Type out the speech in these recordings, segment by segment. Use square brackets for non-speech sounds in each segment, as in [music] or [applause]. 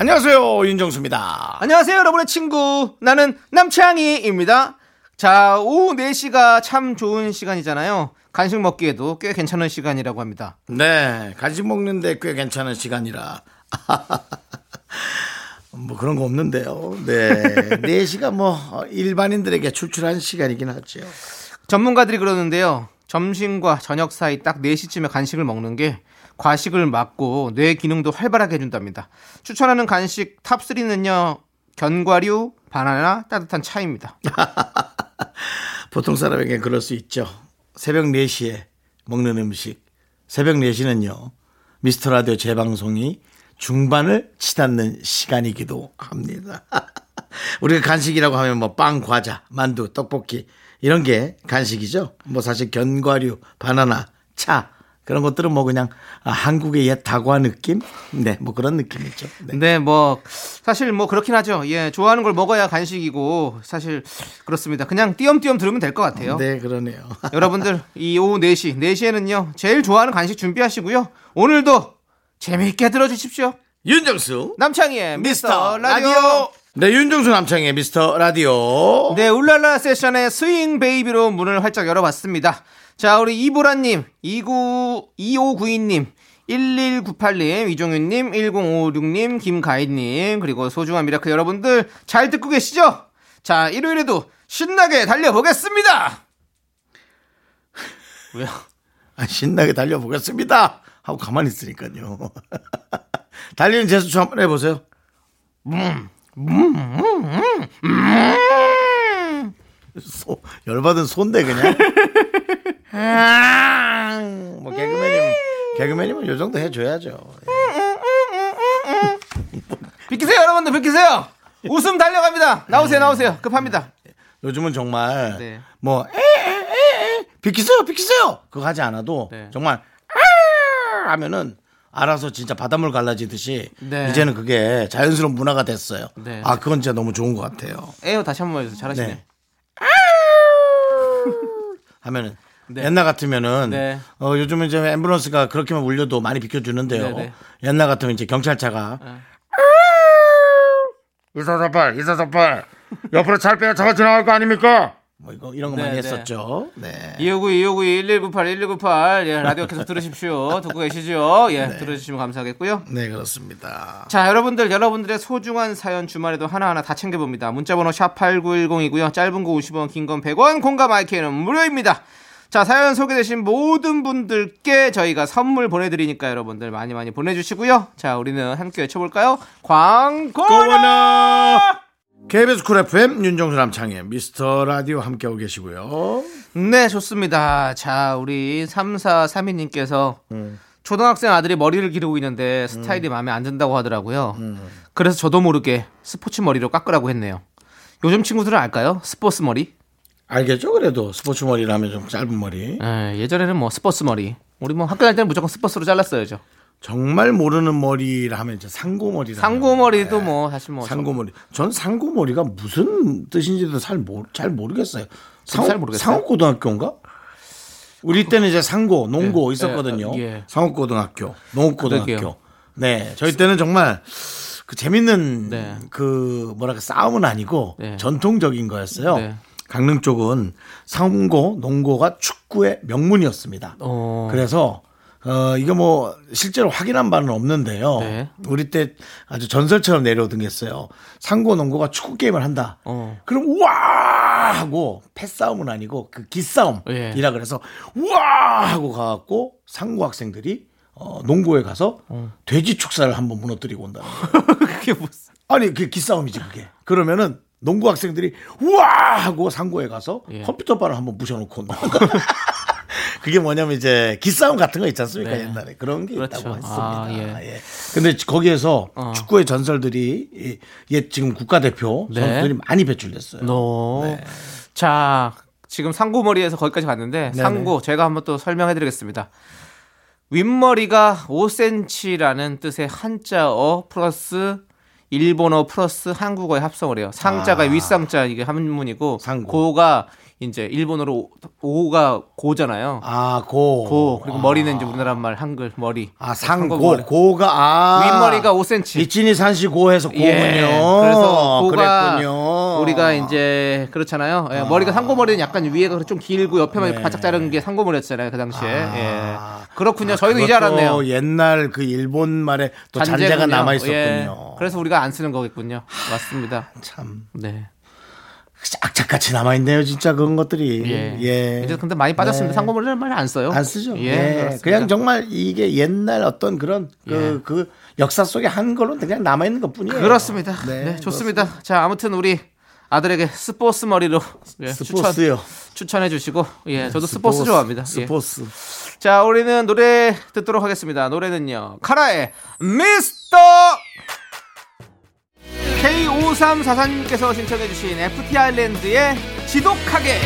안녕하세요 윤정수입니다. 안녕하세요, 여러분의 친구. 나는 남창희입니다. 자, 오후 4시가 참 좋은 시간이잖아요. 간식 먹기에도 꽤 괜찮은 시간이라고 합니다. 네 간식 먹는데 꽤 괜찮은 시간이라 [laughs] 뭐 그런 거 없는데요. 네 4시가 뭐 일반인들에게 출출한 시간이긴 하죠. 전문가들이 그러는데요. 점심과 저녁 사이 딱 4시쯤에 간식을 먹는 게 과식을 막고 뇌 기능도 활발하게 해준답니다. 추천하는 간식 탑3는요. 견과류, 바나나, 따뜻한 차입니다. [laughs] 보통 사람에게 그럴 수 있죠. 새벽 4시에 먹는 음식. 새벽 4시는요. 미스터 라디오 재방송이 중반을 치닫는 시간이기도 합니다. [laughs] 우리가 간식이라고 하면 뭐 빵, 과자, 만두, 떡볶이 이런 게 간식이죠. 뭐 사실 견과류, 바나나, 차 그런 것들은 뭐 그냥 아, 한국의 옛 다과 느낌? 네, 뭐 그런 느낌이죠. 네. 네, 뭐 사실 뭐 그렇긴 하죠. 예, 좋아하는 걸 먹어야 간식이고 사실 그렇습니다. 그냥 띄엄띄엄 들으면 될 것 같아요. 네, 그러네요. [laughs] 여러분들 이 오후 4시, 4시에는요. 제일 좋아하는 간식 준비하시고요. 오늘도 재미있게 들어주십시오. 윤정수 남창희의 미스터 라디오. 네, 윤정수 남창의 미스터 라디오. 네, 울랄라 세션의 스윙 베이비로 문을 활짝 열어봤습니다. 자, 우리 이보라님, 29, 2592님, 1198님, 이종윤님, 1056님, 김가인님, 그리고 소중한 miracle 여러분들 잘 듣고 계시죠? 자, 일요일에도 신나게 달려보겠습니다! [laughs] 왜요? 아, 신나게 달려보겠습니다. 하고 가만히 있으니까요. [laughs] 달리는 제스처 한번 해보세요. 소, 열받은 손대 그냥. [laughs] 뭐 개그맨이면 개그맨이면 요 정도 해줘야죠. 비키세요, 여러분들, 비키세요! 웃음 달려갑니다! 나오세요, 나오세요. 급합니다. 요즘은 정말 네. 뭐 비키세요 비키세요 그거 하지 않아도 네. 정말 아 하면은 알아서 진짜 바닷물 갈라지듯이 네. 이제는 그게 자연스러운 문화가 됐어요. 네. 아 그건 진짜 너무 좋은 것 같아요. 에요, 다시 한 번 해주세요. 잘하시네. 네. [laughs] 하면은 네. 옛날 같으면은 네. 어 요즘은 이제 앰뷸런스가 그렇게만 울려도 많이 비켜주는데요. 네, 네. 옛날 같으면 이제 경찰차가 네. 이사사팔 이사사팔 옆으로 잘 빼야 차가 지나갈 거 아닙니까? 뭐 이거 이런 거 네, 많이 네. 했었죠. 네. 259, 259, 1198, 1198. 예, 라디오 계속 들으십시오. 듣고 계시죠? 예, 네. 들어주시면 감사하겠고요. 네 그렇습니다. 자, 여러분들, 여러분들의 소중한 사연 주말에도 하나하나 다 챙겨 봅니다. 문자 번호 샵 8910이고요. 짧은 거 50원, 긴 건 100원, 콩과 my K는 무료입니다. 자, 사연 소개되신 모든 분들께 저희가 선물 보내드리니까 여러분들 많이 많이 보내주시고요. 자, 우리는 함께 외쳐볼까요? 광고나! KBS Cool FM 윤정수 남창희의 미스터 라디오 함께하고 계시고요. 네, 좋습니다. 자, 우리 3432님께서 초등학생 아들이 머리를 기르고 있는데 스타일이 마음에 안 든다고 하더라고요. 그래서 저도 모르게 스포츠 머리로 깎으라고 했네요. 요즘 친구들은 알까요? 스포츠 머리? 알겠죠? 그래도 스포츠 머리를 하면 좀 짧은 머리. 예, 예전에는 뭐 스포츠 머리. 우리 뭐 학교 다닐 때는 무조건 스포츠로 잘랐어야죠. 정말 모르는 머리를 하면 이제 상고머리라. 상고머리도 뭐 사실 뭐 상고머리. 전 상고머리가 무슨 뜻인지도 잘, 모르, 잘 모르겠어요. 저도 잘 모르겠어요. 상업고등학교인가? 우리 때는 이제 상고, 농고 예, 있었거든요. 예, 예. 상업고등학교, 농업고등학교. 네, 저희 때는 정말 그 재밌는 네. 그 뭐랄까 싸움은 아니고 네. 전통적인 거였어요. 네. 강릉 쪽은 상고, 농고가 축구의 명문이었습니다. 어. 그래서 어 이거 뭐 실제로 확인한 바는 없는데요. 네. 우리 때 아주 전설처럼 내려오던 게 있어요. 상고 농고가 축구 게임을 한다. 어. 그럼 우와 하고 패싸움은 아니고 그 기싸움이라 예. 그래서 우와 하고 가갖고 상고 학생들이 어, 농고에 가서 돼지 축사를 한번 무너뜨리고 거예요. [laughs] 그게 무슨 아니 그 기싸움이지 그게. 그러면은 농구 학생들이 우와 하고 상고에 가서 예. 컴퓨터 바를 한번 부셔놓고. [laughs] 그게 뭐냐면 이제 기싸움 같은 거 있지 않습니까 네. 옛날에 그런 게 그렇죠. 있다고 했습니다. 아, 예. 예. 근데 거기에서 어. 축구의 전설들이 이- 옛 지금 국가대표 네. 선수들이 많이 배출됐어요. 너. 자, 지금 상고머리에서 거기까지 갔는데 네네. 상고 제가 한번 또 설명해 드리겠습니다. 윗머리가 5cm라는 뜻의 한자어 플러스 일본어 플러스 한국어의 합성을 해요. 상자가 윗상자 이게 한문이고 아. 상고. 고가 이제 일본어로 오- 오가 고잖아요. 아, 고. 고 그리고 머리는 이제 우리나라 말 한글 머리. 아, 상고. 고가, 아. 윗머리가 5cm. 이친이 산시 고해서 고군요. 예, 그래서 고가 그랬군요. 우리가 이제 그렇잖아요. 예, 머리가 상고머리는 약간 위에가 좀 길고 옆에만 네. 바짝 자른 게 상고머리였잖아요. 그 당시에. 아. 예. 그렇군요. 저희도 이제 알았네요. 옛날 그 일본 말에 또 잔재가 잔재군요. 남아 있었군요. 예. 그래서 우리가 안 쓰는 거겠군요. 맞습니다. 참 네. 악착같이 남아 있네요, 진짜 그런 것들이. 예. 예. 이제 근데 많이 빠졌습니다. 네. 상고머리는 말안 써요. 안 쓰죠. 예. 예. 그렇습니다. 그냥 정말 이게 옛날 어떤 그런 그, 예. 그 역사 속에 한 걸로 그냥 남아 있는 것 뿐이에요. 그렇습니다. 네, 네, 좋습니다. 자, 아무튼 우리 아들에게 스포츠 머리로 예, 추천 스포츠요. 추천 해 주시고 예, 저도 스포츠, 좋아합니다. 예. 스포츠. 자, 우리는 노래 듣도록 하겠습니다. 노래는요. 카라의 미스터 K5344님께서 신청해주신 FT 아일랜드의 지독하게.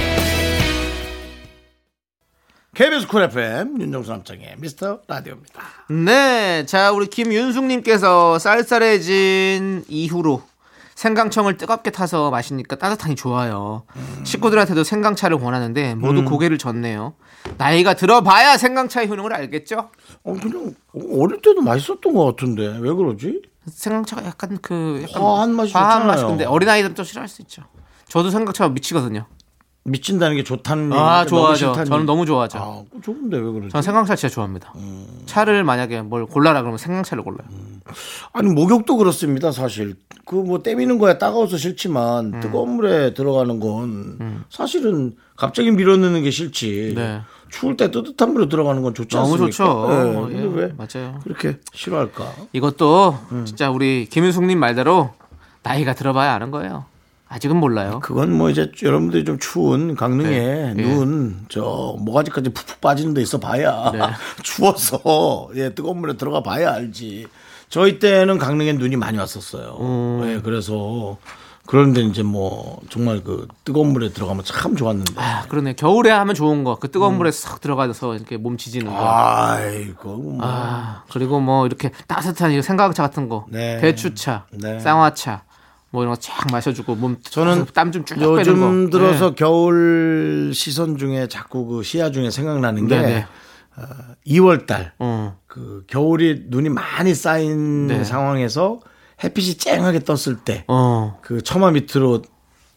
KBS Cool FM 윤정수 남창희의 미스터 라디오입니다. 네. 자, 우리 김윤숙님께서 쌀쌀해진 이후로 생강청을 뜨겁게 타서 마시니까 따뜻하니 좋아요. 식구들한테도 생강차를 권하는데 모두 고개를 젓네요. 나이가 들어봐야 생강차의 효능을 알겠죠? 어, 그냥 어릴 때도 맛있었던 것 같은데 왜 그러지? 생강차가 약간 그 약간 과한 맛이 과한. 맛이 근데 어린 아이들은 또 싫어할 수 있죠. 저도 생강차 미치거든요. 미친다는 게 좋다는 아 너무 좋아하죠. 싫다는 저는. 너무 좋아하죠. 아, 좋은데 왜 그러지? 저는 생강차 진짜 좋아합니다. 차를 만약에 뭘 골라라 그러면 생강차를 골라요. 아니 목욕도 그렇습니다 사실 그 뭐 때미는 거야 따가워서 싫지만 음. 뜨거운 물에 들어가는 건 사실은 갑자기 밀어넣는 게 싫지 네. 추울 때 뜨뜻한 물에 들어가는 건 좋지 너무 않습니까? 좋죠. 네, 예, 근데 왜 맞아요. 그렇게 싫어할까? 이것도 진짜 우리 김윤숙님 말대로 나이가 들어봐야 아는 거예요. 아직은 몰라요. 그건 뭐 이제 여러분들이 좀 추운 강릉에 네. 예. 눈저 모가지까지 푹푹 빠지는 데 있어 봐야 네. [laughs] 추워서 예 뜨거운 물에 들어가 봐야 알지. 저희 때는 강릉에 눈이 많이 왔었어요. 음. 예, 그래서 그런데 이제 뭐 정말 그 뜨거운 물에 들어가면 참 좋았는데. 아, 그러네. 겨울에 하면 좋은 거. 그 뜨거운 물에 싹 들어가서 이렇게 몸 지지는 거. 아이고 뭐. 아, 그리고 뭐 이렇게 따뜻한 이 생강차 같은 거, 네. 배추차, 네. 쌍화차, 뭐 이런 거 쫙 마셔주고 몸 저는 땀 좀 쭉 빼는 거. 요즘 들어서 네. 겨울 시선 중에 자꾸 그 시야 중에 생각나는 게 네네. 어, 2월 달. 어, 그 겨울이 눈이 많이 쌓인 네. 상황에서 햇빛이 쨍하게 떴을 때그 어, 처마 밑으로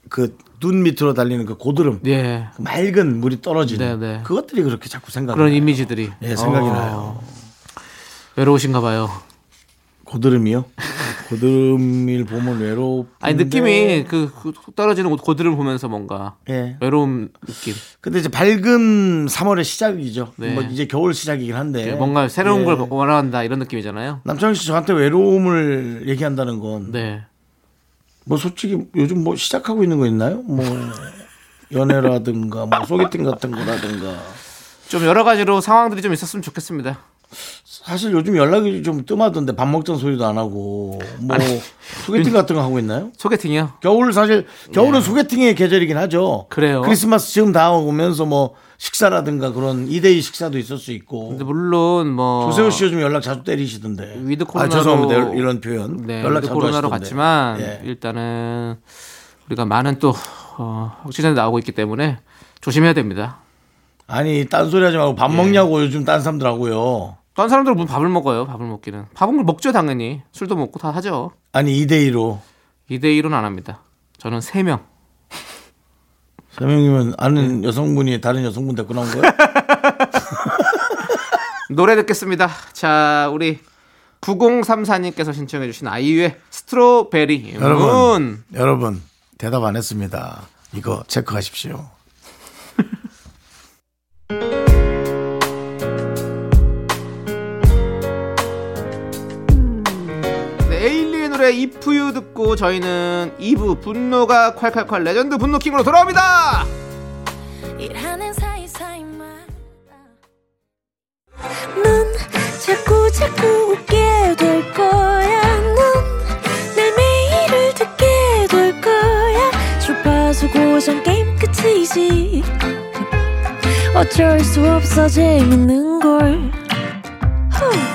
그 눈 밑으로 달리는 그 고드름 예, 그 맑은 물이 떨어지는 네, 네. 그것들이 그렇게 자꾸 생각이 그런 나요. 이미지들이. 예, 생각이 어, 나요. 외로우신가 봐요. 고드름이요? [laughs] 고드름을 보면 외롭. 아니 느낌이 그, 그 떨어지는 곳 고드름 보면서 뭔가 예. 외로움 느낌. 근데 이제 밝은 3월의 시작이죠. 네. 뭐 이제 겨울 시작이긴 한데. 뭔가 새로운 예. 걸 원한다 이런 느낌이잖아요. 남창희 씨 저한테 외로움을 얘기한다는 건. 네. 뭐 솔직히 요즘 뭐 시작하고 있는 거 있나요? 뭐 연애라든가 뭐 소개팅 같은 거라든가. 좀 여러 가지로 상황들이 좀 있었으면 좋겠습니다. 사실 요즘 연락이 좀 뜸하던데 밥 먹잔 소리도 안 하고 뭐 소개팅 같은 거 하고 있나요? 소개팅이요? 겨울 사실 겨울은 소개팅의 계절이긴 하죠. 네. 그래요? 크리스마스 지금 다 오면서 뭐 식사라든가 그런 2대2 식사도 있을 수 있고. 근데 물론 뭐 조세호 씨 요즘 연락 자주 때리시던데. with 아, 코로나로 죄송합니다. 이런 표현. 네, 연락 with 코로나로 하시던데. 갔지만 예. 일단은 우리가 많은 또 어, 확진자들 나오고 있기 때문에 조심해야 됩니다. 아니 딴 소리 하지 말고 밥 예. 먹냐고 요즘 딴 사람들 하고요. 다른 사람들은 무슨 밥을 먹어요. 밥을 먹기는. 밥은 먹죠 당연히. 술도 먹고 다 하죠. 아니 2대 2로 2대 1은 안 합니다. 저는 3명. 세 명이면 아는 네. 여성분이 다른 여성분 데리고 나온 거야? [laughs] 노래 듣겠습니다. 자, 우리 9034님께서 신청해 주신 아이유의 스트로베리 여러분, 문. 여러분 대답 안 했습니다. 이거 체크하십시오. 콜의 이프유 듣고 저희는 2부 분노가 콸콸콸 레전드 분노킹으로 돌아옵니다. 자꾸 자꾸 웃게 될 거야. 넌내 매일을 듣게 될 거야. 주파수 고정 게임 끝이지. 어쩔 수 없어 재밌는 걸. 후.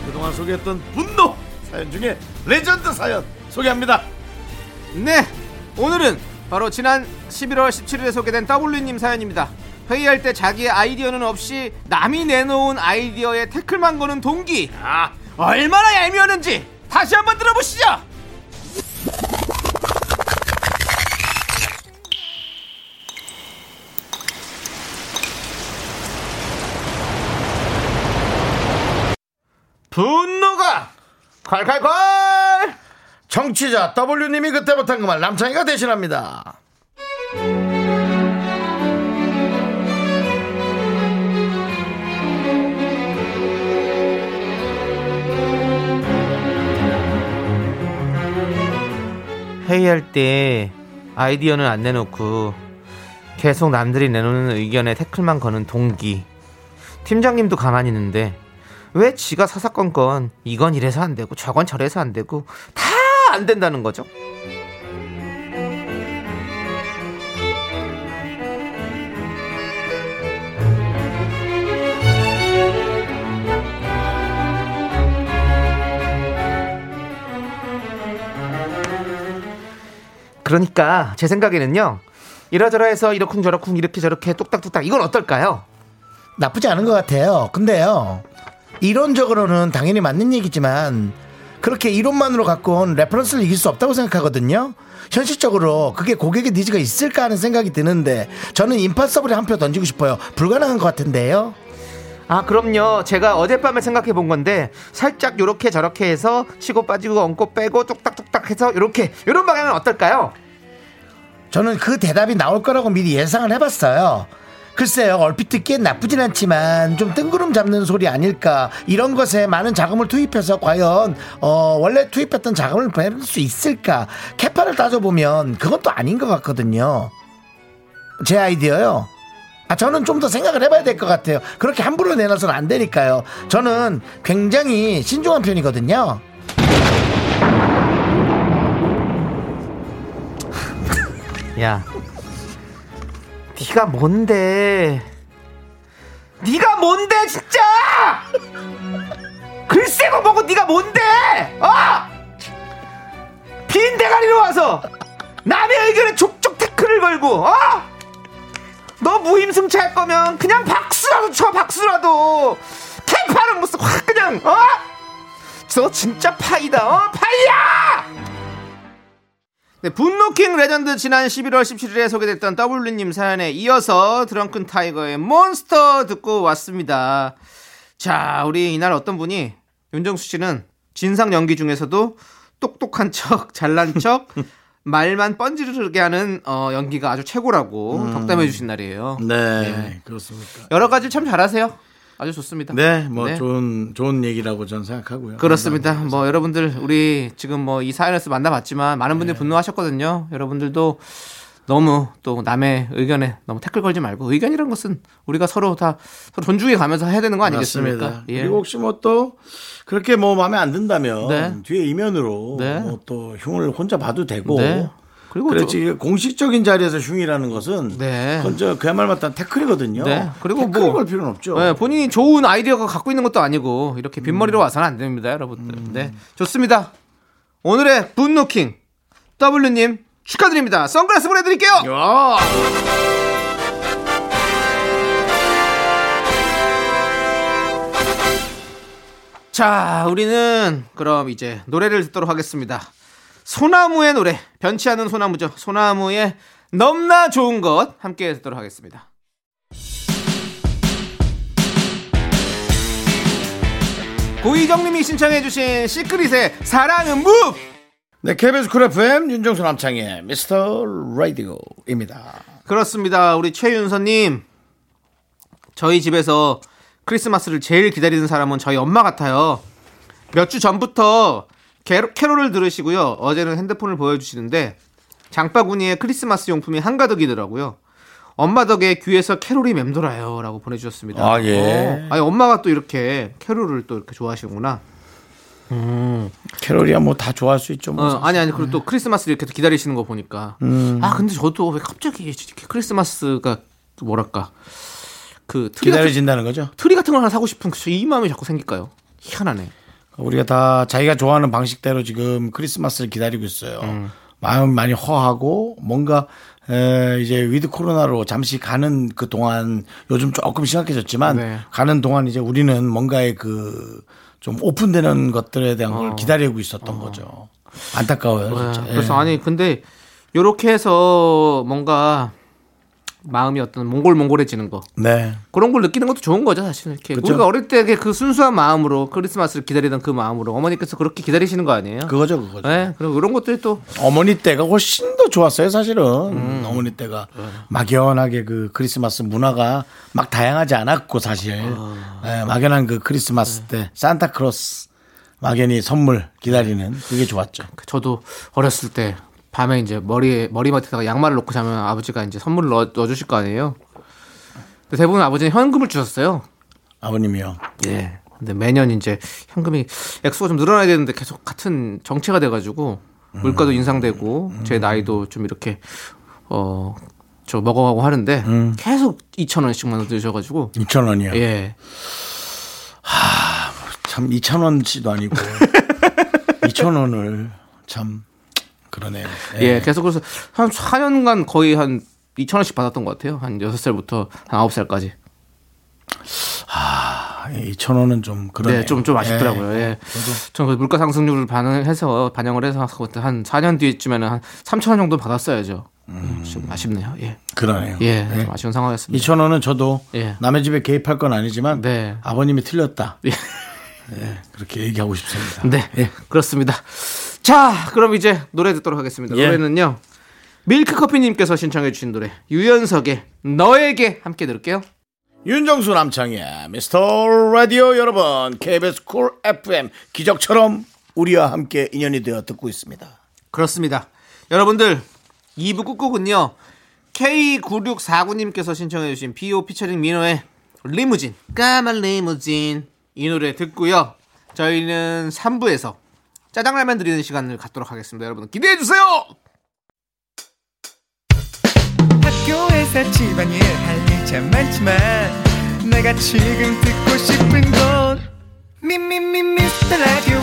그동안 소개했던 분노 사연 중에 레전드 사연 소개합니다. 네 오늘은 바로 지난 11월 17일에 소개된 W님 사연입니다. 회의할 때 자기의 아이디어는 없이 남이 내놓은 아이디어에 태클만 거는 동기. 아 얼마나 얄미웠는지 다시 한번 들어보시죠 분노가 콸콸콸! 정치자 W님이 그때 못한 그 말 남창희가 대신합니다. 회의할 때 아이디어는 안 내놓고 계속 남들이 내놓는 의견에 태클만 거는 동기. 팀장님도 가만히 있는데 왜 지가 사사건건 이건 이래서 안 되고 저건 저래서 안 되고 다 안 된다는 거죠 그러니까 제 생각에는요 이러저러 해서 이러쿵저러쿵 이렇게 저렇게 뚝딱뚝딱 이건 어떨까요? 나쁘지 않은 것 같아요 근데요 이론적으로는 당연히 맞는 얘기지만 그렇게 이론만으로 갖고 온 reference를 이길 수 없다고 생각하거든요. 현실적으로 그게 고객의 needs가 있을까 하는 생각이 드는데 저는 impossible에 한 표 던지고 싶어요. 불가능한 것 같은데요? 아 그럼요. 제가 어젯밤에 생각해 본 건데 살짝 요렇게 저렇게 해서 치고 빠지고 얹고 빼고 뚝딱뚝딱 해서 요렇게. 요런 방향은 어떨까요? 저는 그 대답이 나올 거라고 미리 예상을 해봤어요. 글쎄요, 얼핏 듣기엔 나쁘진 않지만 좀 뜬구름 잡는 소리 아닐까. 이런 것에 많은 자금을 투입해서 과연 어, 원래 투입했던 자금을 빼낼 수 있을까. 캐파를 따져보면 또 아닌 것 같거든요. 제 아이디어요. 아, 저는 좀 더 생각을 해봐야 될 것 같아요. 그렇게 함부로 내놔서는 안 되니까요. 저는 굉장히 신중한 편이거든요. [laughs] 야 네가 뭔데 네가 뭔데 진짜 글쎄고 뭐고 네가 뭔데 어? 빈 대가리로 와서 남의 의견에 족족 태클을 걸고 어? 너 무임승차 할 거면 그냥 박수라도 쳐 박수라도 capa는 무슨 확 그냥 어? 저 진짜 파이다 어 파이야 네, 분노킹 레전드 지난 11월 17일에 소개됐던 W님 사연에 이어서 드렁큰 타이거의 몬스터 듣고 왔습니다. 자, 우리 이날 어떤 분이 윤정수 씨는 진상 연기 중에서도 똑똑한 척, 잘난 척, [laughs] 말만 뻔지르게 하는 어, 연기가 아주 최고라고 덕담해 주신 날이에요. 네, 그렇습니까. 여러 가지 참 잘하세요. 아주 좋습니다. 네, 뭐 네. 좋은 좋은 얘기라고 저는 생각하고요. 그렇습니다. 뭐 여러분들 우리 지금 뭐 이 사연에서 만나봤지만 많은 네. 분들이 분노하셨거든요. 여러분들도 너무 또 남의 의견에 너무 태클 걸지 말고 의견이란 것은 우리가 서로 다 서로 존중해 가면서 해야 되는 거 아니겠습니까? 맞습니다. 예. 그리고 혹시 뭐 또 그렇게 뭐 마음에 안 든다면 네. 뒤에 이면으로 네. 뭐또 흉을 혼자 봐도 되고. 네. 그리고 그렇지 저- 공식적인 자리에서 흉이라는 것은 네. 그건 저 그야말로 맞다 태클이거든요. 네. 그리고 태클을 뭐- 걸 필요는 없죠. 네, 본인이 좋은 아이디어가 갖고 있는 것도 아니고 이렇게 빈머리로 음. 와서는 안 됩니다, 여러분들. 네, 좋습니다. 오늘의 분노킹 W님 축하드립니다. 선글라스 보내드릴게요. 야. 자, 우리는 그럼 이제 노래를 듣도록 하겠습니다. 소나무의 노래, 변치 않는 소나무죠. 소나무의 넘나 좋은 것 함께 듣도록 하겠습니다. 고희정님이 신청해주신 시크릿의 사랑은 Move! 네, KBS Cool FM 윤정수 남창희의 미스터 라디오입니다. 그렇습니다. 우리 최윤서님. 저희 집에서 크리스마스를 제일 기다리는 사람은 저희 엄마 같아요. 몇 주 전부터 캐- 캐롤을 들으시고요. 어제는 핸드폰을 보여주시는데 장바구니에 크리스마스 용품이 한가득이더라고요. 엄마 덕에 귀에서 캐롤이 맴돌아요. 라고 보내주셨습니다. 아, 예. 어, 아니, 엄마가 또 이렇게 캐롤을 또 이렇게 좋아하시는구나. 캐롤이야 뭐 다 좋아할 수 있죠. 뭐. 어, 아니 아니 그리고 또 크리스마스를 이렇게 기다리시는 거 보니까 아 근데 저도 왜 갑자기 이렇게 크리스마스가 뭐랄까 그 트리 같은, 기다려진다는 거죠. 트리 같은 걸 하나 사고 싶은 그이 마음이 자꾸 생길까요? 희한하네. 우리가 다 자기가 좋아하는 방식대로 지금 크리스마스를 기다리고 있어요. 음. 마음 많이 허하고 뭔가 에, 이제 with 코로나로 잠시 가는 그 동안 요즘 조금 심각해졌지만 네. 가는 동안 이제 우리는 뭔가의 그 좀 open되는 것들에 대한 어. 걸 기다리고 있었던 거죠. 안타까워요. 진짜. 네, 그래서 예. 아니 근데 요렇게 해서 뭔가 마음이 어떤 몽골몽골해지는 거 네. 그런 걸 느끼는 것도 좋은 거죠 사실 이렇게 그쵸. 우리가 어릴 때 그 순수한 마음으로 크리스마스를 기다리던 그 마음으로 어머니께서 그렇게 기다리시는 거 아니에요? 그거죠, 그거죠. 네, 그리고 이런 것들이 또 어머니 때가 훨씬 더 좋았어요, 사실은. 음. 어머니 때가 막연하게 그 크리스마스 문화가 막 다양하지 않았고, 사실. 아. 예, 막연한 그 네. 크리스마스 때 산타크로스 막연히 선물 기다리는 그게 좋았죠. 저도 어렸을 때 밤에 이제 머리에 머리맡에다가 양말을 놓고 자면 아버지가 이제 선물을 넣어, 넣어주실 거 아니에요. 근데 대부분 아버지는 현금을 주셨어요. 아버님이요. 예. 근데 매년 이제 현금이 액수가 좀 늘어나야 되는데 계속 같은 정체가 돼가지고 물가도 인상되고 제 나이도 좀 이렇게 어 저 먹어가고 하는데 계속 2천 원씩만 넣으셔가지고 2,000원이요. 예. 참 2,000원치도 아니고 [laughs] 2,000원을 참 그러네요. 예, 계속 그래서 한 4년간 거의 한 2천 원씩 받았던 것 같아요. 한 6살부터 한 9살까지. 2,000원은 좀 그러네요. 네, 좀, 좀 아쉽더라고요. 예. 저는 그 물가 상승률을 반영해서, 반영을 해서 한 4년 뒤쯤에는 한 3천 원 정도 받았어요. 음, 좀 아쉽네요. 예. 그러네요. 예, 네. 좀 아쉬운 상황이었습니다. 2,000원은 저도 예. 남의 집에 개입할 건 아니지만 네. 아버님이 틀렸다. 예. 예, 그렇게 얘기하고 싶습니다. 네, 그렇습니다. 자, 그럼 이제 노래 듣도록 하겠습니다. 예. 노래는요. 밀크커피님께서 신청해 주신 노래, 유연석의 너에게 함께 들을게요. 윤정수 남창의 미스터 라디오 여러분 KBS 쿨 FM 기적처럼 우리와 함께 인연이 되어 듣고 있습니다. 그렇습니다. 여러분들 2부 꾹꾹은요. K9649님께서 신청해 주신 비오 피처링 민호의 리무진 까만 리무진 이 노래 듣고요. 저희는 3부에서 짜장라면 드리는 시간을 갖도록 하겠습니다. 여러분 기대해 주세요. 학교에서 집안일 할일참 많지만 내가 지금 듣고 싶은 건 미미미 미스터 라디오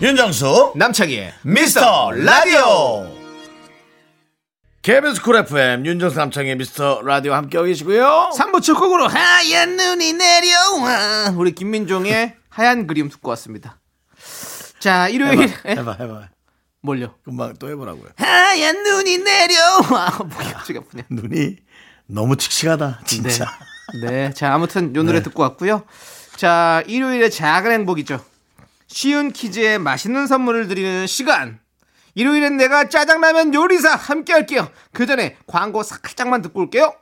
윤정수 남창희의 미스터 라디오 KBS 쿨 FM 윤정수 남창희의 미스터 라디오 함께하고 계시고요. 3부 첫 곡으로 하얀 눈이 내려와 우리 김민종의 [laughs] 하얀 그림 듣고 왔습니다. 자 일요일 에? 해봐 해봐. 뭘요? 금방 또 해보라고요. 하얀 눈이 내려와 [laughs] 목이 갑자기 아프네. 눈이 너무 칙칙하다 진짜. 네, 자 아무튼 요 노래 네. 듣고 왔고요. 자 일요일의 작은 행복이죠. 쉬운 퀴즈에 맛있는 선물을 드리는 시간. 일요일엔 내가 짜장라면 요리사 함께 할게요. 그 전에 광고 살짝만 듣고 올게요.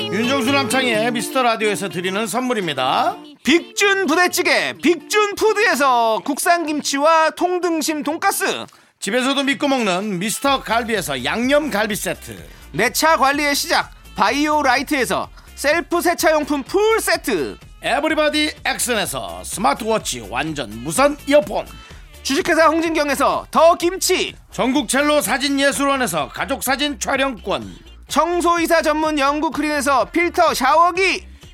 윤정수 남창의 미스터 라디오에서 드리는 선물입니다. 빅준 부대찌개 빅준 푸드에서 국산 김치와 통등심 돈가스 집에서도 믿고 먹는 미스터 갈비에서 양념 갈비 세트 내 차 관리의 시작 바이오 라이트에서 셀프 세차용품 풀 세트 에브리바디 액션에서 스마트워치 완전 무선 이어폰. 주식회사 홍진경에서 더 김치 전국 첼로 사진 예술원에서 가족 사진 촬영권. 청소이사 전문 영구크린에서 필터 샤워기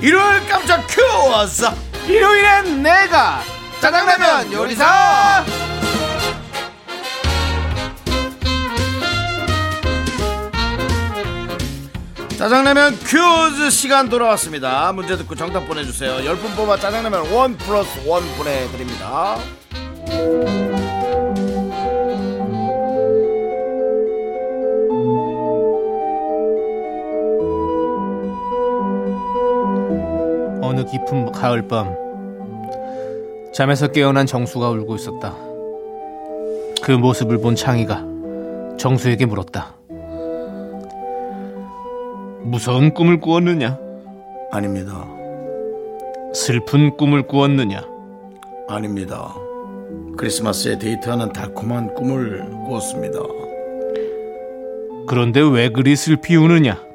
일요일 깜짝 퀴즈 일요일엔 내가 짜장라면 요리사. 짜장라면 퀴즈 시간 돌아왔습니다. 문제 듣고 정답 보내주세요. 10분 뽑아 짜장라면 one plus one 보내드립니다 어느 깊은 가을밤 잠에서 깨어난 정수가 울고 있었다. 그 모습을 본 창희가 정수에게 물었다. 무서운 꿈을 꾸었느냐? 아닙니다 슬픈 꿈을 꾸었느냐? 아닙니다 크리스마스에 데이트하는 달콤한 꿈을 꾸었습니다 그런데 왜 그리 슬피 우느냐?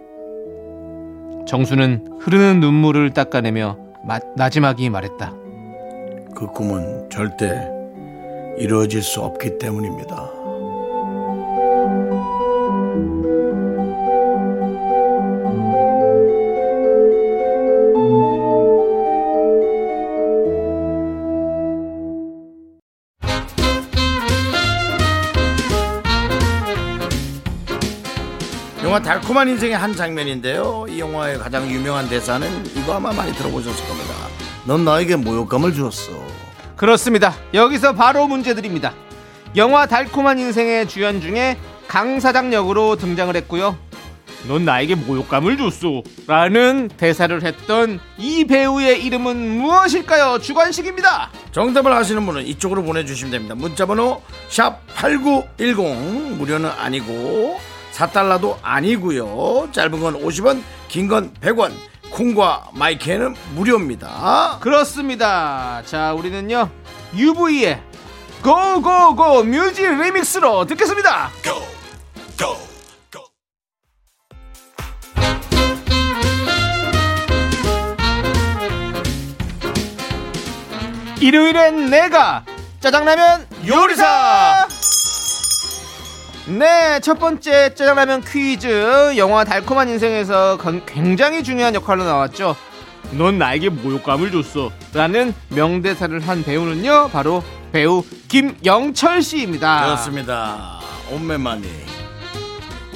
정수는 흐르는 눈물을 닦아내며 마- 나지막이 말했다. 그 꿈은 절대 이루어질 수 없기 때문입니다 달콤한 인생의 한 장면인데요. 이 영화의 가장 유명한 대사는 이거 아마 많이 들어보셨을 겁니다. 넌 나에게 모욕감을 주었어. 그렇습니다. 여기서 바로 문제 드립니다. 영화 달콤한 인생의 주연 중에 강 사장 역으로 등장을 했고요. 넌 나에게 모욕감을 줬어. 라는 대사를 했던 이 배우의 이름은 무엇일까요? 주관식입니다. 정답을 아시는 분은 이쪽으로 보내주시면 됩니다. 문자번호 샵8910 무료는 아니고 4달러도 아니고요. 짧은 건 50원, 긴 건 100원. 콩과 마이크는 무료입니다. 그렇습니다. 자, 우리는요. UV의 고고고 뮤직 리믹스로 듣겠습니다. 일요일엔 내가 짜장라면 요리사 네, 첫 번째 짜장라면 퀴즈. 영화 달콤한 인생에서 건- 굉장히 중요한 역할로 나왔죠. 넌 나에게 모욕감을 줬어. 라는 명대사를 한 배우는요, 바로 배우 김영철 씨입니다. 그렇습니다. 온매만이.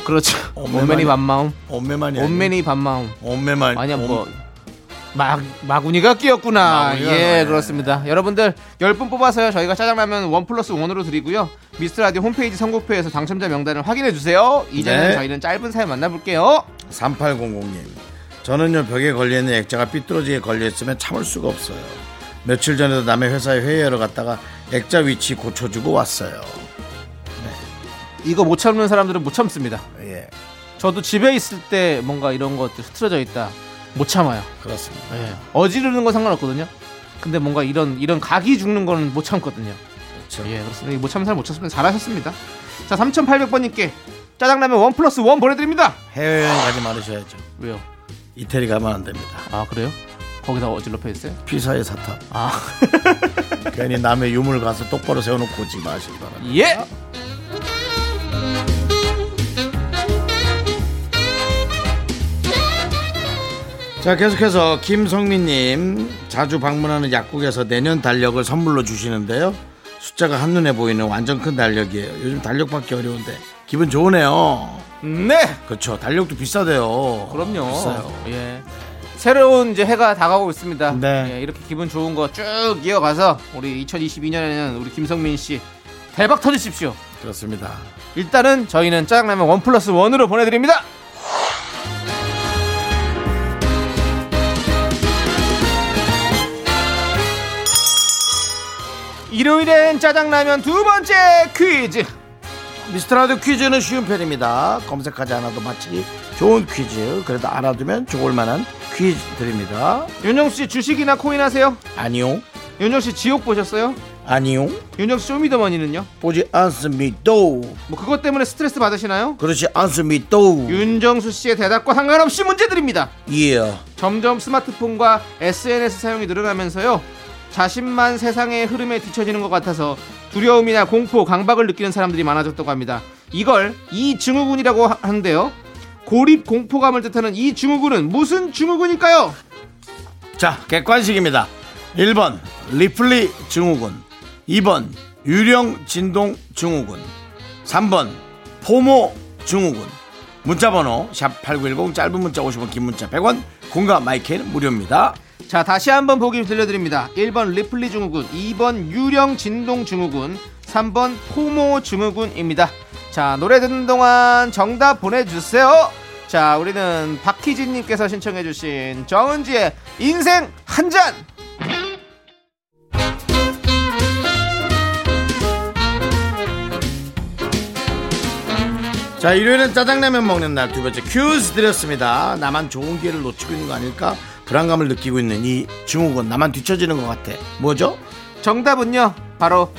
그렇죠. 온맨이 반마음. 온매만이. 온맨이 반마음. 온매만. 아니야, 뭐. 막, 마구니가 끼었구나. 마구니가, 예, 예. 그렇습니다. 여러분들, 10분 뽑아서요, 저희가 짜장라면 원 플러스 원으로 드리고요. 미스터 라디오 홈페이지 선곡표에서 당첨자 명단을 확인해 주세요. 이제는 네. 저희는 짧은 사연 만나볼게요. 3800님. 저는요 벽에 걸려있는 액자가 삐뚤어지게 걸려있으면 참을 수가 없어요. 며칠 전에도 남의 회사에 회의하러 갔다가 액자 위치 고쳐주고 왔어요. 이거 못 참는 사람들은 못 참습니다. 예, 저도 집에 있을 때 뭔가 이런 것들 흐트러져 있다 못 참아요. 그렇습니다. 예. 어지르는 건 상관없거든요. 근데 뭔가 이런 이런 각이 죽는 거는 못 참거든요. 그렇죠. 예, 그렇습니다. 못 참는 사람 못 참으면 잘하셨습니다. 자, 3,800번님께 짜장라면 원 플러스 원 보내드립니다. 해외여행 가지 말으셔야죠. 왜요? 이태리 가면 안 됩니다. 아 그래요? 거기다 어질러펴 있어요? 피사의 사탑. 아 괜히 남의 유물 가서 똑바로 세워놓고 오지 마시기 바랍니다. 예. 자 계속해서 김성민님 자주 방문하는 약국에서 내년 달력을 선물로 주시는데요 숫자가 한눈에 보이는 완전 큰 달력이에요 요즘 달력 받기 어려운데 기분 좋으네요 네. 그렇죠 달력도 비싸대요 그럼요. 비싸요 예. 새로운 이제 해가 다가오고 있습니다. 네. 예, 이렇게 기분 좋은 거 쭉 이어가서 우리 2022년에는 우리 김성민 씨 대박 터주십시오. 그렇습니다 일단은 저희는 짜장라면 원 플러스 원으로 보내드립니다. 일요일엔 짜장라면 두 번째 퀴즈. 미스터라디오 퀴즈는 쉬운 편입니다 검색하지 않아도 맞히기 좋은 퀴즈 그래도 알아두면 좋을 만한 퀴즈 드립니다. 윤정수 씨 주식이나 코인 하세요? 아니요. 윤정수 씨 지옥 보셨어요? 아니요. 윤정수 씨 쇼미더머니는요? 보지 않습니다. 뭐 그것 때문에 스트레스 받으시나요? 그렇지 않습니다. 윤정수 씨의 대답과 상관없이 문제 드립니다. 예. 점점 스마트폰과 SNS 사용이 늘어나면서요. 자신만 세상의 흐름에 뒤처지는 것 같아서 두려움이나 공포, 강박을 느끼는 사람들이 많아졌다고 합니다. 이걸 이 증후군이라고 하- 하는데요. 고립 공포감을 뜻하는 이 증후군은 무슨 증후군일까요? 자, 객관식입니다. 1번 리플리 증후군 2번 유령 진동 증후군 3번 포모 증후군 문자 번호 샵 8910 짧은 문자 50원 긴 문자 100원 공과 마이크는 무료입니다. 자, 다시 한번 보기 들려드립니다. 1번 리플리 증후군, 2번 유령 진동 증후군, 3번 포모 증후군입니다. 자, 노래 듣는 동안 정답 보내주세요. 자, 우리는 박희진님께서 신청해주신 정은지의 인생 한 잔! 자, 일요일은 짜장라면 먹는 날 두 번째 퀴즈 드렸습니다. 나만 좋은 기회를 놓치고 있는 거 아닐까? 불안감을 느끼고 있는 이 증후군 나만 뒤처지는 것 같아. 뭐죠? 정답은요, 바로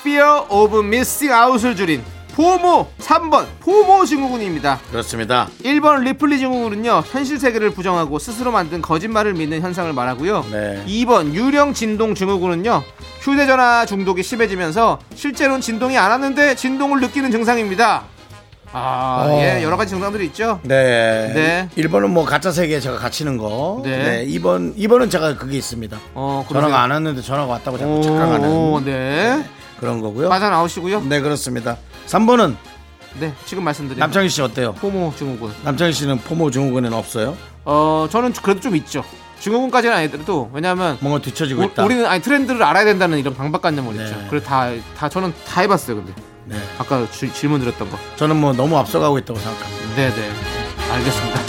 Fear of Missing Out을 줄인 FOMO 3번 FOMO 증후군입니다. 그렇습니다. 1번 리플리 증후군은요 현실 세계를 부정하고 스스로 만든 거짓말을 믿는 현상을 말하고요. 네. 2번 유령 진동 증후군은요 휴대전화 중독이 심해지면서 실제로는 진동이 안 왔는데 진동을 느끼는 증상입니다. 아, 어. 예, 여러 가지 증상들이 있죠. 네. 네. 1번은 뭐 가짜 세계에 제가 갇히는 거. 네. 네. 2번 2번은 제가 그게 있습니다. 어, 전화가 안 왔는데 전화가 왔다고 자꾸 착각하는 오, 네. 그런 거고요. 빠져나오시고요. 네, 그렇습니다. 3번은 네, 지금 말씀드린 남창희 씨 어때요? 포모 증후군. 남창희 씨는 포모 증후군은 없어요? 어, 저는 그래도 좀 있죠. 증후군까지는 아니더라도 왜냐하면 뭔가 뒤처지고 우, 있다. 우리는 아니 트렌드를 알아야 된다는 이런 강박관념을 네. 있죠. 그래 다다 저는 다 해봤어요. 근데 네. 아까 주- 질문 드렸던 거. 저는 뭐 너무 앞서가고 있다고 생각합니다. 네 네. 알겠습니다.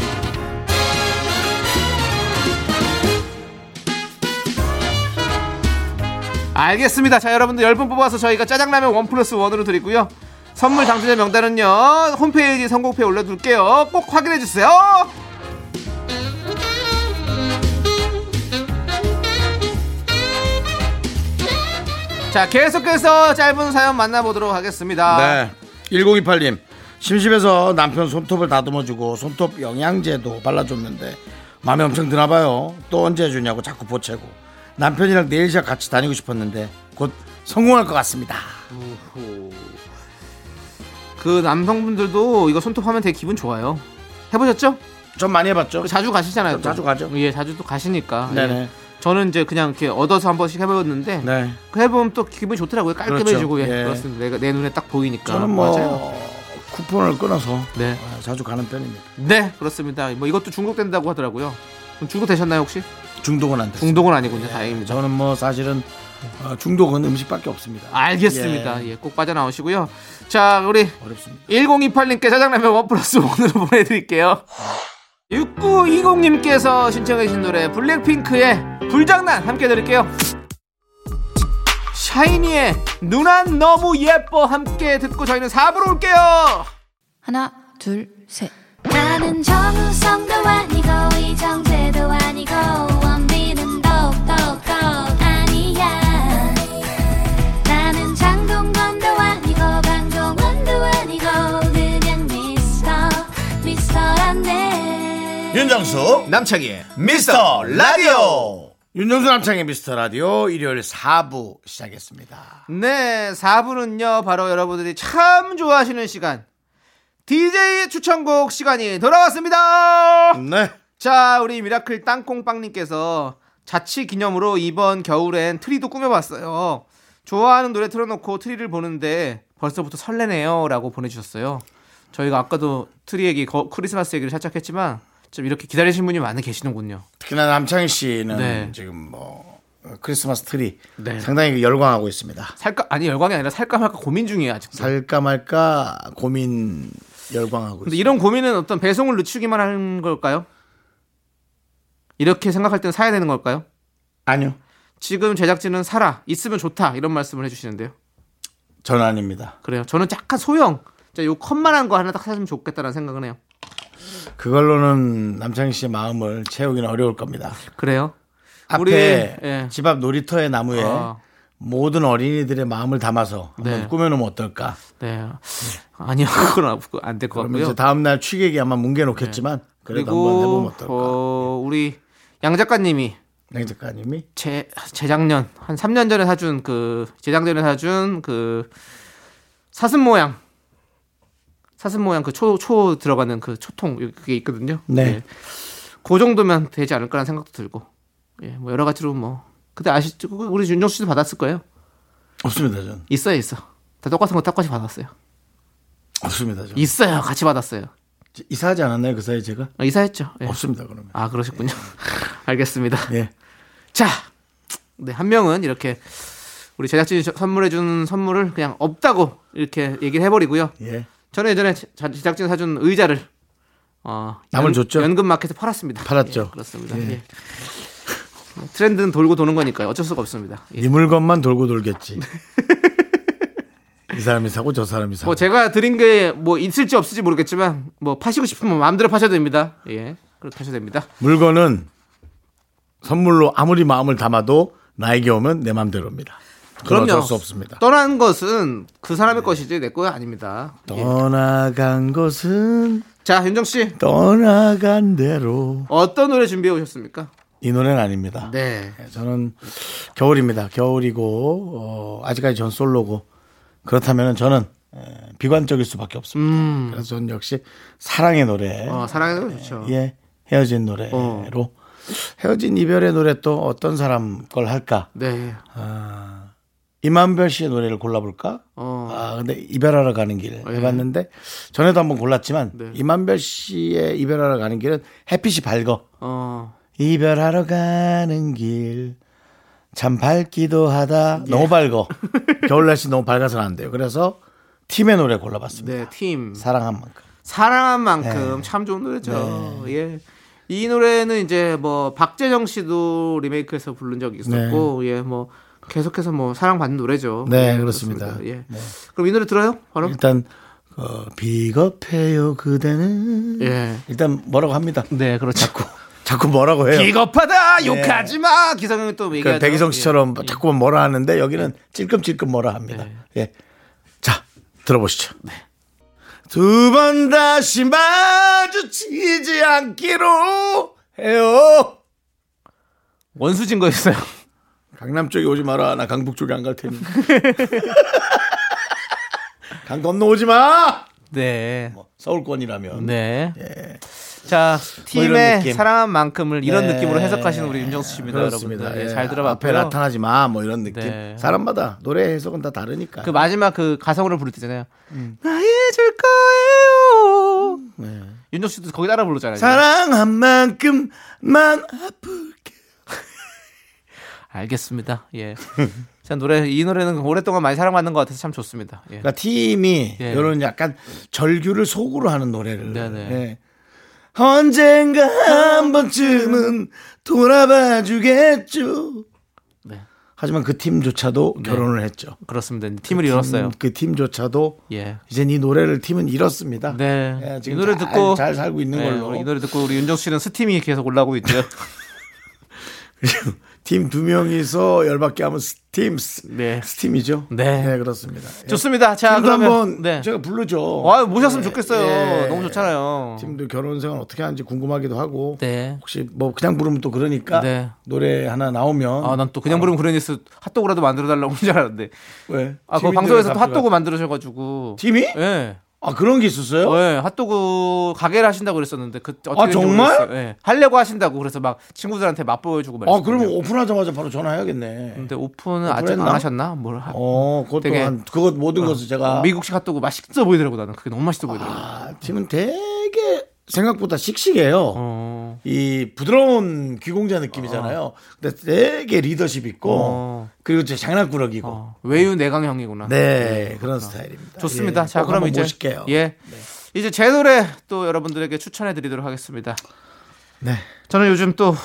알겠습니다. 자, 여러분들 10분 뽑아서 저희가 짜장라면 원 플러스 원으로 드리고요. 선물 당첨자 명단은요, 홈페이지 선곡표에 올려둘게요. 꼭 확인해 주세요. 자, 계속해서 짧은 사연 만나보도록 하겠습니다. 네. 1028님. 심심해서 남편 손톱을 다듬어주고 손톱 영양제도 발라줬는데 마음에 엄청 드나 봐요. 또 언제 해주냐고 자꾸 보채고 남편이랑 네일샵 같이 다니고 싶었는데 곧 성공할 것 같습니다. 그 남성분들도 이거 손톱 하면 되게 기분 좋아요. 해보셨죠? 좀 많이 해봤죠? 자주 가시잖아요. 또. 자주 가죠. 예, 자주 또 가시니까. 네네. 예. 저는 이제 그냥 이렇게 얻어서 한 번씩 해보였는데 네. 그 해보면 또 기분이 좋더라고요. 깔끔해지고 그렇죠. 예. 예. 그렇습니다. 내가 내 눈에 딱 보이니까. 저는 뭐 맞아요. 쿠폰을 끊어서 네, 아, 자주 가는 편입니다. 네 그렇습니다. 뭐 이것도 중독된다고 하더라고요. 그럼 중독 되셨나요 혹시? 중독은 안 됐어요. 중독은 아니군요. 다행입니다. 저는 뭐 사실은 어, 중독은 음식밖에 없습니다. 알겠습니다. 예, 꼭 빠져나오시고요. 자, 우리 어렵습니다. 1028님께 짜장라면 원 플러스 원으로 [laughs] 보내드릴게요. 6920님께서 신청해주신 노래 블랙핑크의 불장난 함께 들을게요. 샤이니의 누난 너무 예뻐 함께 듣고 저희는 4부로 올게요. 하나, 둘, 셋. 나는 정우성도 아니고 이정재도 아니고 윤정수 남창희의 미스터 라디오 윤정수 남창의 미스터 라디오 일요일 4부 시작했습니다. 네, 4부는요, 바로 여러분들이 참 좋아하시는 시간. DJ 추천곡 시간이 돌아왔습니다! 네. 자, 우리 미라클 땅콩빵님께서 자취 기념으로 이번 겨울엔 트리도 꾸며봤어요. 좋아하는 노래 틀어놓고 트리를 보는데 벌써부터 설레네요. 라고 보내주셨어요. 저희가 아까도 트리 얘기, 거- 크리스마스 얘기를 살짝 했지만 좀 이렇게 기다리신 분이 많이 계시는군요. 특히나 남창희 씨는 네. 지금 뭐 어, 크리스마스 트리 네. 상당히 열광하고 있습니다. 살까, 아니, 열광이 아니라 살까 말까 고민 중이에요, 아직도. 살까 말까 고민 열광하고 근데 있습니다. 이런 고민은 어떤 배송을 늦추기만 하는 걸까요? 이렇게 생각할 때는 사야 되는 걸까요? 아니요. 지금 제작진은 사라 있으면 좋다 이런 말씀을 해주시는데요. 전 아닙니다. 그래요. 저는 약간 소형, 자, 요 컵만한 거 하나 딱 사주면 좋겠다는 생각은 해요. 그걸로는 남창희 씨의 마음을 채우기는 어려울 겁니다. 그래요? 앞에 우리, 예. 집앞 놀이터의 나무에 아. 모든 어린이들의 마음을 담아서 한번 네. 꾸며놓으면 어떨까? 네. 아니요, [laughs] 그건 안될 것 같고요. 이제 다음 날 취객이 아마 뭉개놓겠지만 그래도 한번 해보면 어떨까? 어, 우리 양 작가님이 양 작가님이 재 재작년 한 3년 전에 사준 그 재작년에 사준 그 사슴 모양 사슴 모양 그 초 초 들어가는 그 초통 그게 있거든요. 네. 예. 그 정도면 되지 않을까라는 생각도 들고 예, 뭐 여러 가지로 뭐 근데 아시죠? 우리 윤정수 씨도 받았을 거예요. 없습니다 전 있어요, 있어. 다 똑같은 거 똑같이 받았어요. 없습니다 전 있어요, 같이 받았어요. 이사하지 않았나요 그 사이 제가 어, 이사했죠. 예. 없습니다 그러면 아 그러셨군요. [laughs] 알겠습니다. 예 자, 네, 한 명은 이렇게 우리 제작진이 저- 선물해준 선물을 그냥 없다고 이렇게 얘기를 해버리고요. 예. 저는 예전에 제- 제작진 사준 의자를 어, 남을 줬죠? 연금 마켓에 팔았습니다. 팔았죠. 예, 그렇습니다. 예. 예. 트렌드는 돌고 도는 거니까요. 어쩔 수가 없습니다. 예. 이 물건만 돌고 돌겠지 [laughs] 이 사람이 사고 저 사람이 사고 뭐 제가 드린 게 뭐 있을지 없을지 모르겠지만 뭐 파시고 싶으면 마음대로 파셔도 됩니다. 예, 그렇게 하셔도 됩니다. 물건은 선물로 아무리 마음을 담아도 나에게 오면 내 마음대로입니다 그럼요. 수 없습니다 떠난 것은 그 사람의 것이지 내거 아닙니다. 예. 떠나간 것은 자, 윤정 씨 떠나간 대로 어떤 노래 준비해 오셨습니까? 이 노래는 아닙니다 네. 예, 저는 겨울입니다. 겨울이고 어, 아직까지 전 솔로고 그렇다면 저는 에, 비관적일 수밖에 없습니다. 음. 그래서 저는 역시 사랑의 노래, 어, 사랑의 노래 좋죠. 예 헤어진 노래로 어. 헤어진 이별의 노래 또 어떤 사람 걸 할까? 네. 이만별 씨의 노래를 골라볼까? 어. 아 근데 이별하러 가는 길 해봤는데 전에도 한번 골랐지만 네. 이만별 씨의 이별하러 가는 길은 햇빛이 밝어. 어. 이별하러 가는 길. 참 밝기도 하다. 너무 밝어. [laughs] 겨울 날씨 너무 밝아서는 안 돼요. 그래서 팀의 노래 골라봤습니다. 네, 팀. 사랑한 만큼. 사랑한 만큼 참 좋은 노래죠. 예. 이 노래는 이제 뭐 박재정 씨도 리메이크해서 부른 적이 있었고, 예, 뭐 계속해서 뭐 사랑받는 노래죠. 네, 예, 그렇습니다. 예. 그럼 이 노래 들어요? 바로? 일단 어, 비겁해요 그대는. 예. 일단 뭐라고 합니다. 네, 그렇죠. 자꾸 뭐라고 해요. 비겁하다 욕하지 마 기성형이 또그 얘기하죠. 백이성 씨처럼 예. 자꾸 뭐라 하는데 여기는 찔끔찔끔 뭐라 합니다. 네. 예. 자, 들어보시죠. 두번 다시 마주치지 않기로 해요. 원수진 거였어요. 강남 쪽에 오지 마라. 나 강북 쪽에 안 갈 테니. [laughs] 강 건너 오지 마. 네. 뭐, 서울권이라면. 네. 예. 자, 뭐 팀의 느낌. 사랑한 만큼을 이런 네. 느낌으로 해석하시는 우리 윤정수 씨입니다, 그렇습니다. 여러분들. 예, 예. 잘 들어봤고요. 앞에 나타나지 마. 뭐 이런 느낌. 네. 사람마다 노래 해석은 다 다르니까. 그 마지막 그 가성으로 부를 때잖아요. 음. 나 잊을 거예요. 윤정수 씨도 거기 따라 부르잖아요. 네. 사랑한 만큼만 아플게. 알겠습니다. 예. [laughs] 자, 노래 이 노래는 오랫동안 많이 사랑받는 것 같아서 참 좋습니다. 예. 그러니까 팀이 예. 이런 약간 절규를 속으로 하는 노래를 네네. 예. 언젠가 한 번쯤은 돌아봐 주겠죠. 네. 하지만 그 팀조차도 결혼을 했죠. 그렇습니다. 팀을 잃었어요. 그 팀조차도 예. 이제 이 노래를 팀은 잃었습니다. 네. 예, 이 지금 노래 잘- 듣고 잘 살고 있는 네, 걸로. 이 노래 듣고 우리 윤정수 씨는 스팀이 계속 올라오고 있죠. [laughs] [laughs] 팀 두 명이서 열받게 하면 스팀 네. 스팀이죠. 네. 그렇습니다. 예. 좋습니다. 자, 그러면 한번 네. 제가 부르죠. 아, 모셨으면 예, 좋겠어요. 예. 너무 좋잖아요. 팀도 결혼 생활 어떻게 하는지 궁금하기도 하고 네. 혹시 뭐 그냥 부르면 또 그러니까 네. 노래 하나 나오면 아, 난 또 그냥 부르면 그러니스 핫도그라도 만들어 달라고 한 [laughs] 줄 알았는데. 왜? 아, 그 팀인데 방송에서 핫도그 만들으셔 가지고. 팀이? 예. 아 그런 게 있었어요? 네, 핫도그 가게를 하신다고 그랬었는데 그 어떻게 아, 정말? 예. 하려고 하신다고 그래서 막 친구들한테 맛보여주고 아 말했어요. 그러면 오픈하자마자 바로 전화해야겠네. 근데 오픈은 아직 안 오픈했나? 하셨나? 뭘 하... 어 그것도 되게- 한 그것 모든 것을 제가 미국식 핫도그 맛있어 보이더라고 나는 그게 너무 맛있어 보이더라고. 아, 팀은 되게 생각보다 씩씩해요. 어. 이 부드러운 귀공자 느낌이잖아요. 근데 되게 리더십 있고 어. 그리고 제 장난꾸러기고 어. 외유 내강형이구나. 네 그런 스타일입니다. 좋습니다. 예, 자, 꼭 그럼 이제 모실게요. 예. 이제 제 노래 또 여러분들에게 추천해 드리도록 하겠습니다. 네. 저는 요즘 또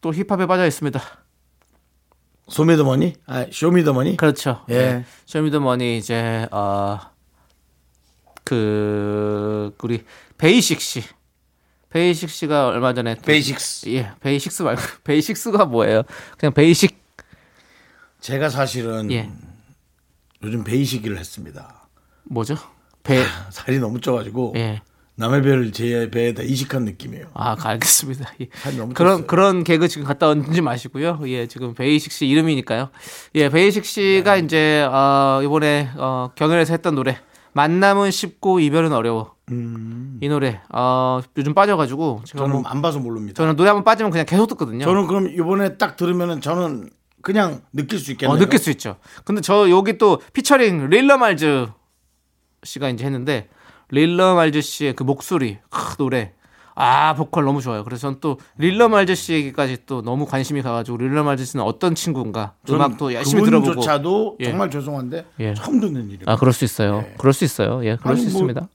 또 힙합에 빠져 있습니다. 소미더머니? 아 쇼미더머니? 그렇죠. 예. 예. 쇼미더머니 이제 어 그 우리 베이식 씨. 베이식 씨가 얼마 전에 또- 베이식스. 예, 베이식스 말고 [laughs] 베이식스가 뭐예요? 그냥 베이식 제가 사실은 예. 요즘 베이식을 했습니다. 뭐죠? 배 살이 너무 쪄가지고 예. 남의 배를 제 배에다 이식한 느낌이에요. 아, 알겠습니다. 예. 그런 쪘어요. 그런 개그 지금 갖다 얹지 마시고요. 예, 지금 베이식 씨 이름이니까요. 예, 베이식 씨가 네. 이제 어 이번에 어 경연에서 했던 노래 만남은 쉽고 이별은 어려워. 이 노래 어 요즘 빠져가지고 음. 저는 뭐, 안 봐서 모릅니다. 저는 노래 한번 빠지면 그냥 계속 듣거든요. 저는 그럼 이번에 딱 들으면은 저는 그냥 느낄 수 있겠네요. 어, 느낄 수 있죠. 근데 저 여기 또 피처링 릴러 말즈 씨가 이제 했는데 릴러 말즈 씨의 그 목소리, 크, 노래. 아, 보컬 너무 좋아요. 그래서 저는 또 릴러 말즈 씨에게까지 또 너무 관심이 가가지고 릴러 말즈 씨는 어떤 친구인가 음악도 열심히 들어보고. 그분조차도 예. 정말 죄송한데 예. 처음 듣는 일이에요. 아, 그럴 수 있어요. 그럴 수 있어요. 예, 그럴 아니, 수 뭐 있습니다.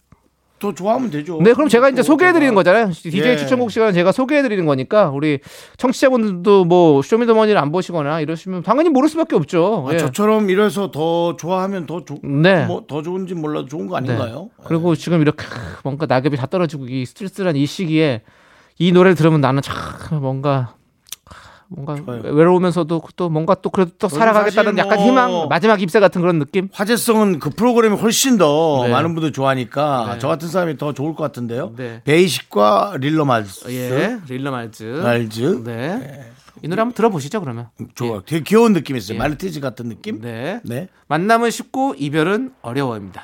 더 좋아하면 되죠. 네, 그럼 제가 이제 또 소개해드리는 제가- 거잖아요. DJ 예. 추천곡 시간 제가 소개해드리는 거니까 우리 청취자분들도 뭐 쇼미더머니를 안 보시거나 이러시면 당연히 모를 수밖에 없죠. 아, 예. 저처럼 이래서 더 좋아하면 더 좋, 네. 뭐 더 좋은지 몰라도 좋은 거 아닌가요? 네. 그리고 지금 이렇게 뭔가 낙엽이 다 떨어지고 이 스트레스란 이 시기에 이 노래를 들으면 나는 참 뭔가 뭔가 좋아요. 외로우면서도 또 뭔가 또 그래도 또 살아가겠다는 사실 약간 뭐- 희망 마지막 입새 같은 그런 느낌 화제성은 그 프로그램이 훨씬 더 네. 많은 분들 좋아하니까 네. 저 같은 사람이 더 좋을 것 같은데요. 네. 베이식과 릴러 말스. 예 릴러 말즈 말즈. 네. 이 노래 한번 들어보시죠 그러면 좋아. 되게 귀여운 느낌이 있어요. 예. 말티즈 같은 느낌. 네 네. 만남은 쉽고 이별은 어려워입니다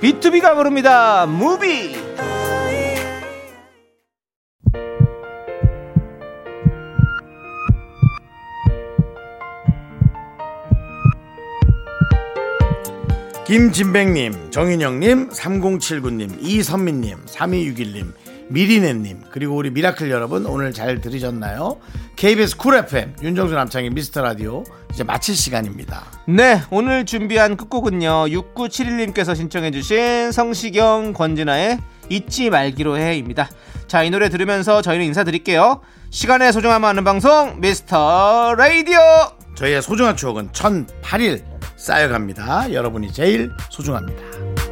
B2B가 부릅니다 무비 김진백님, 정인영님, 3079님, 이선민님, 3261님, 미리네님, 그리고 우리 미라클 여러분 오늘 잘 들으셨나요? KBS 쿨 FM, 윤정수 남창희 미스터 라디오 이제 마칠 시간입니다. 네, 오늘 준비한 끝곡은요. 6971님께서 신청해 주신 성시경, 권진아의 잊지 말기로 해입니다. 자, 이 노래 들으면서 저희는 인사드릴게요. 시간의 소중함 아는 방송, 미스터 라디오! 저희의 소중한 추억은 1008일 쌓여갑니다. 여러분이 제일 소중합니다.